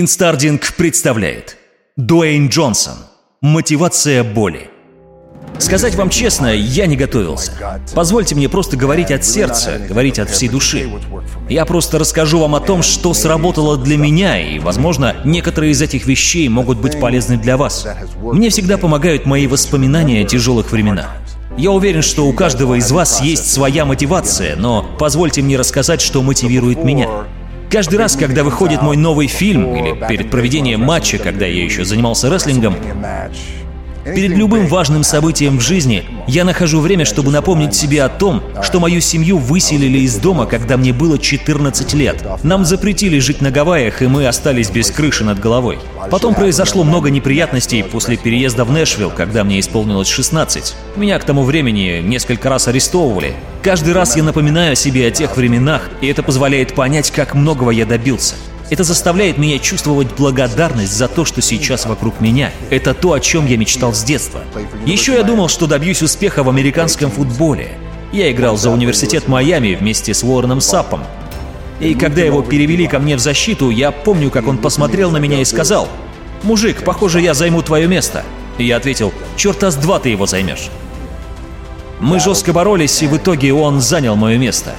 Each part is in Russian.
Инстардинг представляет Дуэйн Джонсон Мотивация боли Сказать вам честно, я не готовился. Позвольте мне просто говорить от сердца, говорить от всей души. Я просто расскажу вам о том, что сработало для меня, и, возможно, некоторые из этих вещей могут быть полезны для вас. Мне всегда помогают мои воспоминания о тяжелых временах. Я уверен, что у каждого из вас есть своя мотивация, но позвольте мне рассказать, что мотивирует меня. Каждый раз, когда выходит мой новый фильм, или перед проведением матча, когда я еще занимался рестлингом, Перед любым важным событием в жизни я нахожу время, чтобы напомнить себе о том, что мою семью выселили из дома, когда мне было 14 лет. Нам запретили жить на Гавайях, и мы остались без крыши над головой. Потом произошло много неприятностей после переезда в Нэшвилл, когда мне исполнилось 16. Меня к тому времени несколько раз арестовывали. Каждый раз я напоминаю себе о тех временах, и это позволяет понять, как многого я добился. Это заставляет меня чувствовать благодарность за то, что сейчас вокруг меня. Это то, о чем я мечтал с детства. Еще я думал, что добьюсь успеха в американском футболе. Я играл за университет Майами вместе с Уорреном Саппом. И когда его перевели ко мне в защиту, я помню, как он посмотрел на меня и сказал, «Мужик, похоже, я займу твое место». И я ответил, «Черта с два ты его займешь». Мы жестко боролись, и в итоге он занял мое место.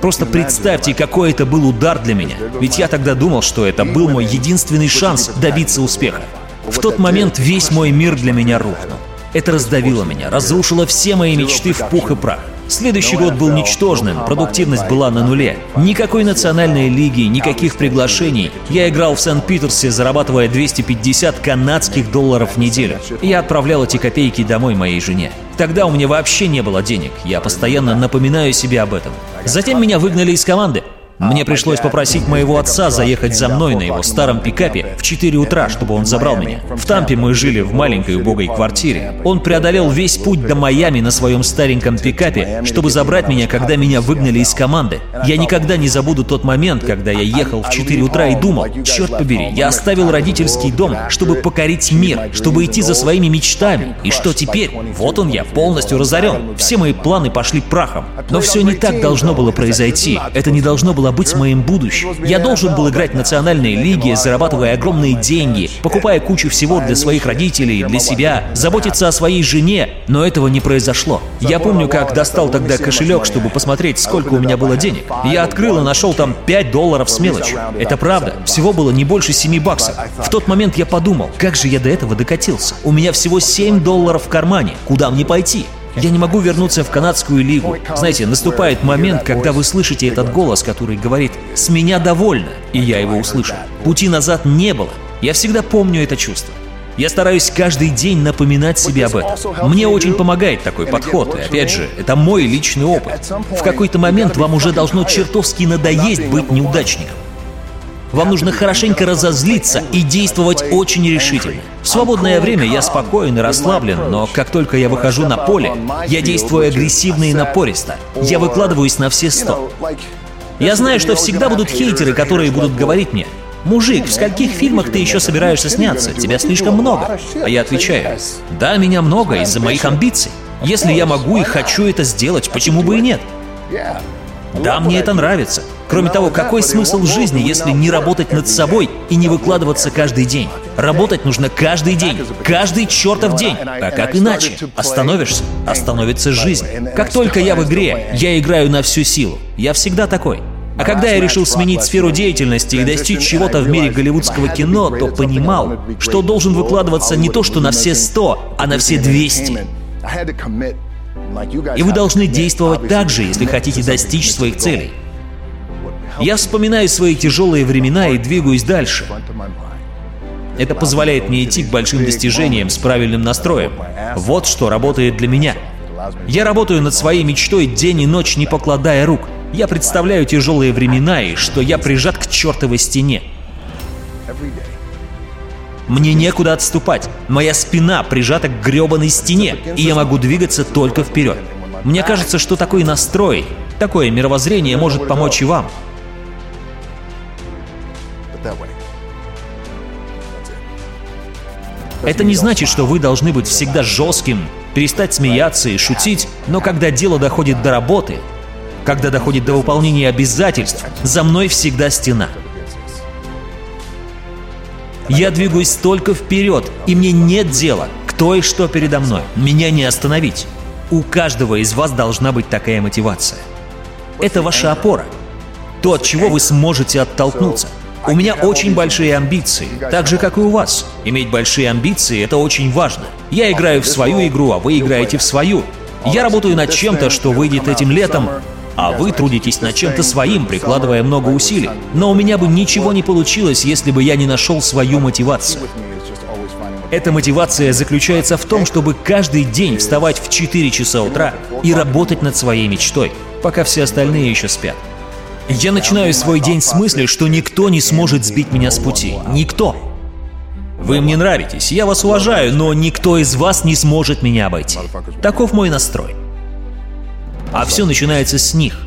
Просто представьте, какой это был удар для меня. Ведь я тогда думал, что это был мой единственный шанс добиться успеха. В тот момент весь мой мир для меня рухнул. Это раздавило меня, разрушило все мои мечты в пух и прах. Следующий год был ничтожным, продуктивность была на нуле. Никакой национальной лиги, никаких приглашений. Я играл в Сент-Питерсе, зарабатывая 250 канадских долларов в неделю. Я отправлял эти копейки домой моей жене. Тогда у меня вообще не было денег, я постоянно напоминаю себе об этом. Затем меня выгнали из команды. Мне пришлось попросить моего отца заехать за мной на его старом пикапе в 4 утра, чтобы он забрал меня. В Тампе мы жили в маленькой убогой квартире. Он преодолел весь путь до Майами на своем стареньком пикапе, чтобы забрать меня, когда меня выгнали из команды. Я никогда не забуду тот момент, когда я ехал в 4 утра и думал, черт побери, я оставил родительский дом, чтобы покорить мир, чтобы идти за своими мечтами. И что теперь? Вот он я, полностью разорен. Все мои планы пошли прахом. Но все не так должно было произойти. Это не должно было быть моим будущим. Я должен был играть в национальной лиге, зарабатывая огромные деньги, покупая кучу всего для своих родителей, для себя, заботиться о своей жене, но этого не произошло. Я помню, как достал тогда кошелек, чтобы посмотреть, сколько у меня было денег. Я открыл и нашел там 5 долларов с мелочью. Это правда, всего было не больше 7 баксов. В тот момент я подумал, как же я до этого докатился. У меня всего 7 долларов в кармане. Куда мне пойти? Я не могу вернуться в канадскую лигу. Знаете, наступает момент, когда вы слышите этот голос, который говорит «С меня довольно», и я его услышу. Пути назад не было. Я всегда помню это чувство. Я стараюсь каждый день напоминать себе об этом. Мне очень помогает такой подход, и опять же, это мой личный опыт. В какой-то момент вам уже должно чертовски надоесть быть неудачником. Вам нужно хорошенько разозлиться и действовать очень решительно. В свободное время я спокоен и расслаблен, но как только я выхожу на поле, я действую агрессивно и напористо. Я выкладываюсь на все сто. Я знаю, что всегда будут хейтеры, которые будут говорить мне, «Мужик, в скольких фильмах ты еще собираешься сняться? Тебя слишком много». А я отвечаю, «Да, меня много из-за моих амбиций. Если я могу и хочу это сделать, почему бы и нет?» Да, мне это нравится. Кроме того, какой смысл жизни, если не работать над собой и не выкладываться каждый день? Работать нужно каждый день, каждый чертов день. А как иначе? Остановишься, остановится жизнь. Как только я в игре, я играю на всю силу. Я всегда такой. А когда я решил сменить сферу деятельности и достичь чего-то в мире голливудского кино, то понимал, что должен выкладываться не то, что на все 100, а на все 200. И вы должны действовать так же, если хотите достичь своих целей. Я вспоминаю свои тяжелые времена и двигаюсь дальше. Это позволяет мне идти к большим достижениям с правильным настроем. Вот что работает для меня. Я работаю над своей мечтой день и ночь, не покладая рук. Я представляю тяжелые времена и что я прижат к чертовой стене. Мне некуда отступать. Моя спина прижата к гребаной стене, и я могу двигаться только вперед. Мне кажется, что такой настрой, такое мировоззрение может помочь и вам. Это не значит, что вы должны быть всегда жестким, перестать смеяться и шутить, но когда дело доходит до работы, когда доходит до выполнения обязательств, за мной всегда стена. Я двигаюсь только вперед, и мне нет дела, кто и что передо мной. Меня не остановить. У каждого из вас должна быть такая мотивация. Это ваша опора. То, от чего вы сможете оттолкнуться. У меня очень большие амбиции, так же, как и у вас. Иметь большие амбиции — это очень важно. Я играю в свою игру, а вы играете в свою. Я работаю над чем-то, что выйдет этим летом, а вы трудитесь над чем-то своим, прикладывая много усилий. Но у меня бы ничего не получилось, если бы я не нашел свою мотивацию. Эта мотивация заключается в том, чтобы каждый день вставать в 4 часа утра и работать над своей мечтой, пока все остальные еще спят. Я начинаю свой день с мысли, что никто не сможет сбить меня с пути. Никто. Вы мне нравитесь, я вас уважаю, но никто из вас не сможет меня обойти. Таков мой настрой. А все начинается с них.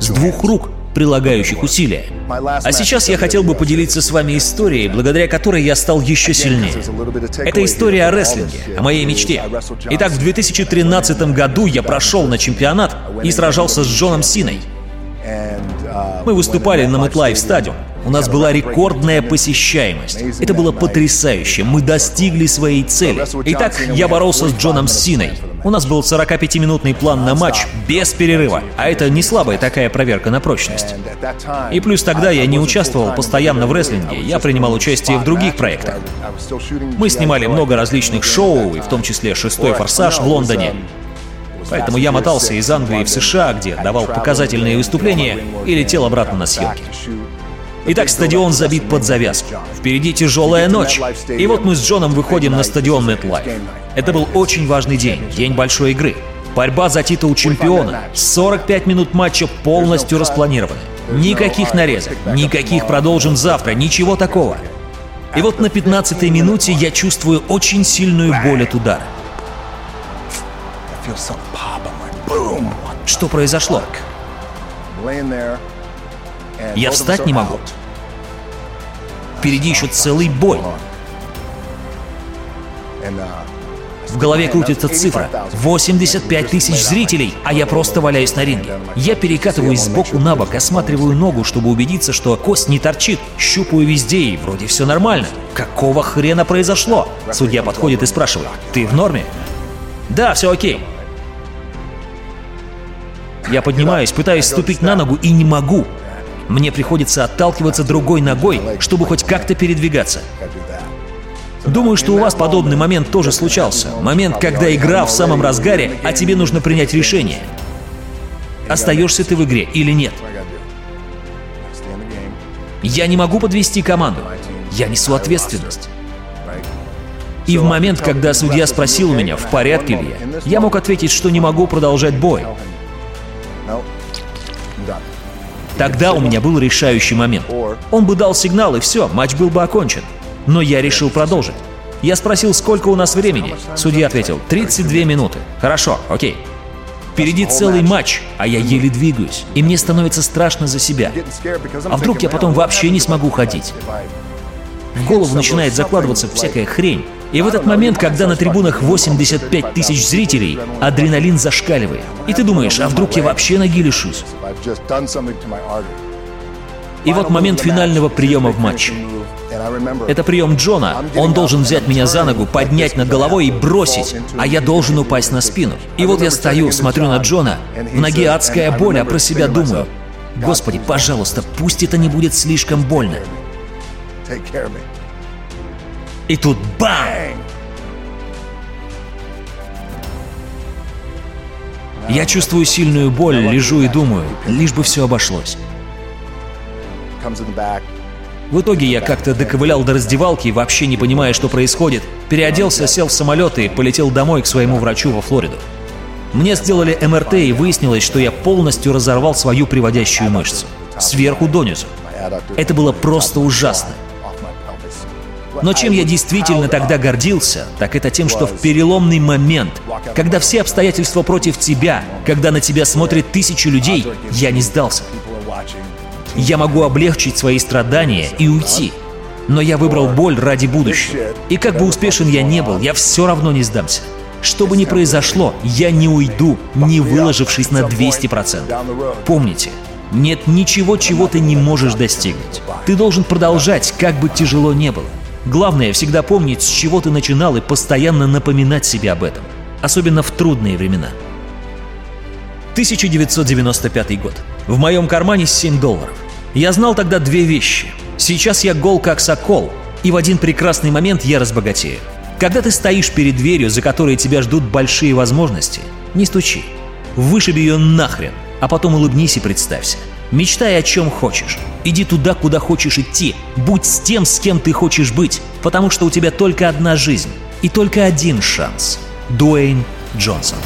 С двух рук, прилагающих усилия. А сейчас я хотел бы поделиться с вами историей, благодаря которой я стал еще сильнее. Это история о рестлинге, о моей мечте. Итак, в 2013 году я прошел на чемпионат и сражался с Джоном Синой. Мы выступали на MetLife Stadium. У нас была рекордная посещаемость. Это было потрясающе. Мы достигли своей цели. Итак, я боролся с Джоном Синой. У нас был 45-минутный план на матч без перерыва, а это не слабая такая проверка на прочность. И плюс тогда я не участвовал постоянно в рестлинге, я принимал участие в других проектах. Мы снимали много различных шоу, и в том числе «Шестой форсаж» в Лондоне, Поэтому я мотался из Англии в США, где давал показательные выступления и летел обратно на съемки. Итак, стадион забит под завязку. Впереди тяжелая ночь. И вот мы с Джоном выходим на стадион MetLife. Это был очень важный день, день большой игры. Борьба за титул чемпиона. 45 минут матча полностью распланированы. Никаких нарезок, никаких продолжим завтра, ничего такого. И вот на 15-й минуте я чувствую очень сильную боль от удара. Что произошло? Я встать не могу. Впереди еще целый бой. В голове крутится цифра. 85 тысяч зрителей, а я просто валяюсь на ринге. Я перекатываюсь сбоку на бок, осматриваю ногу, чтобы убедиться, что кость не торчит. Щупаю везде, и вроде все нормально. Какого хрена произошло? Судья подходит и спрашивает. Ты в норме? Да, все окей. Я поднимаюсь, пытаюсь ступить на ногу и не могу. Мне приходится отталкиваться другой ногой, чтобы хоть как-то передвигаться. Думаю, что у вас подобный момент тоже случался. Момент, когда игра в самом разгаре, а тебе нужно принять решение. Остаешься ты в игре или нет. Я не могу подвести команду. Я несу ответственность. И в момент, когда судья спросил меня, в порядке ли я, я мог ответить, что не могу продолжать бой. Тогда у меня был решающий момент. Он бы дал сигнал, и все, матч был бы окончен. Но я решил продолжить. Я спросил, сколько у нас времени. Судья ответил, 32 минуты. Хорошо, окей. Впереди целый матч, а я еле двигаюсь, и мне становится страшно за себя. А вдруг я потом вообще не смогу ходить? В голову начинает закладываться всякая хрень. И в этот момент, когда на трибунах 85 тысяч зрителей, адреналин зашкаливает. И ты думаешь, а вдруг я вообще ноги лишусь? И вот момент финального приема в матче. Это прием Джона. Он должен взять меня за ногу, поднять над головой и бросить, а я должен упасть на спину. И вот я стою, смотрю на Джона, в ноге адская боль, а про себя думаю, Господи, пожалуйста, пусть это не будет слишком больно. И тут бам! Я чувствую сильную боль, лежу и думаю, лишь бы все обошлось. В итоге я как-то доковылял до раздевалки, вообще не понимая, что происходит, переоделся, сел в самолет и полетел домой к своему врачу во Флориду. Мне сделали МРТ и выяснилось, что я полностью разорвал свою приводящую мышцу. Сверху донизу. Это было просто ужасно. Но чем я действительно тогда гордился, так это тем, что в переломный момент, когда все обстоятельства против тебя, когда на тебя смотрят тысячи людей, я не сдался. Я могу облегчить свои страдания и уйти. Но я выбрал боль ради будущего. И как бы успешен я не был, я все равно не сдамся. Что бы ни произошло, я не уйду, не выложившись на 200%. Помните, нет ничего, чего ты не можешь достигнуть. Ты должен продолжать, как бы тяжело не было. Главное всегда помнить, с чего ты начинал и постоянно напоминать себе об этом. Особенно в трудные времена. 1995 год. В моем кармане 7 долларов. Я знал тогда две вещи. Сейчас я гол как сокол, и в один прекрасный момент я разбогатею. Когда ты стоишь перед дверью, за которой тебя ждут большие возможности, не стучи. Вышиби ее нахрен, а потом улыбнись и представься. Мечтай о чем хочешь. Иди туда, куда хочешь идти. Будь с тем, с кем ты хочешь быть, потому что у тебя только одна жизнь и только один шанс. Дуэйн Джонсон.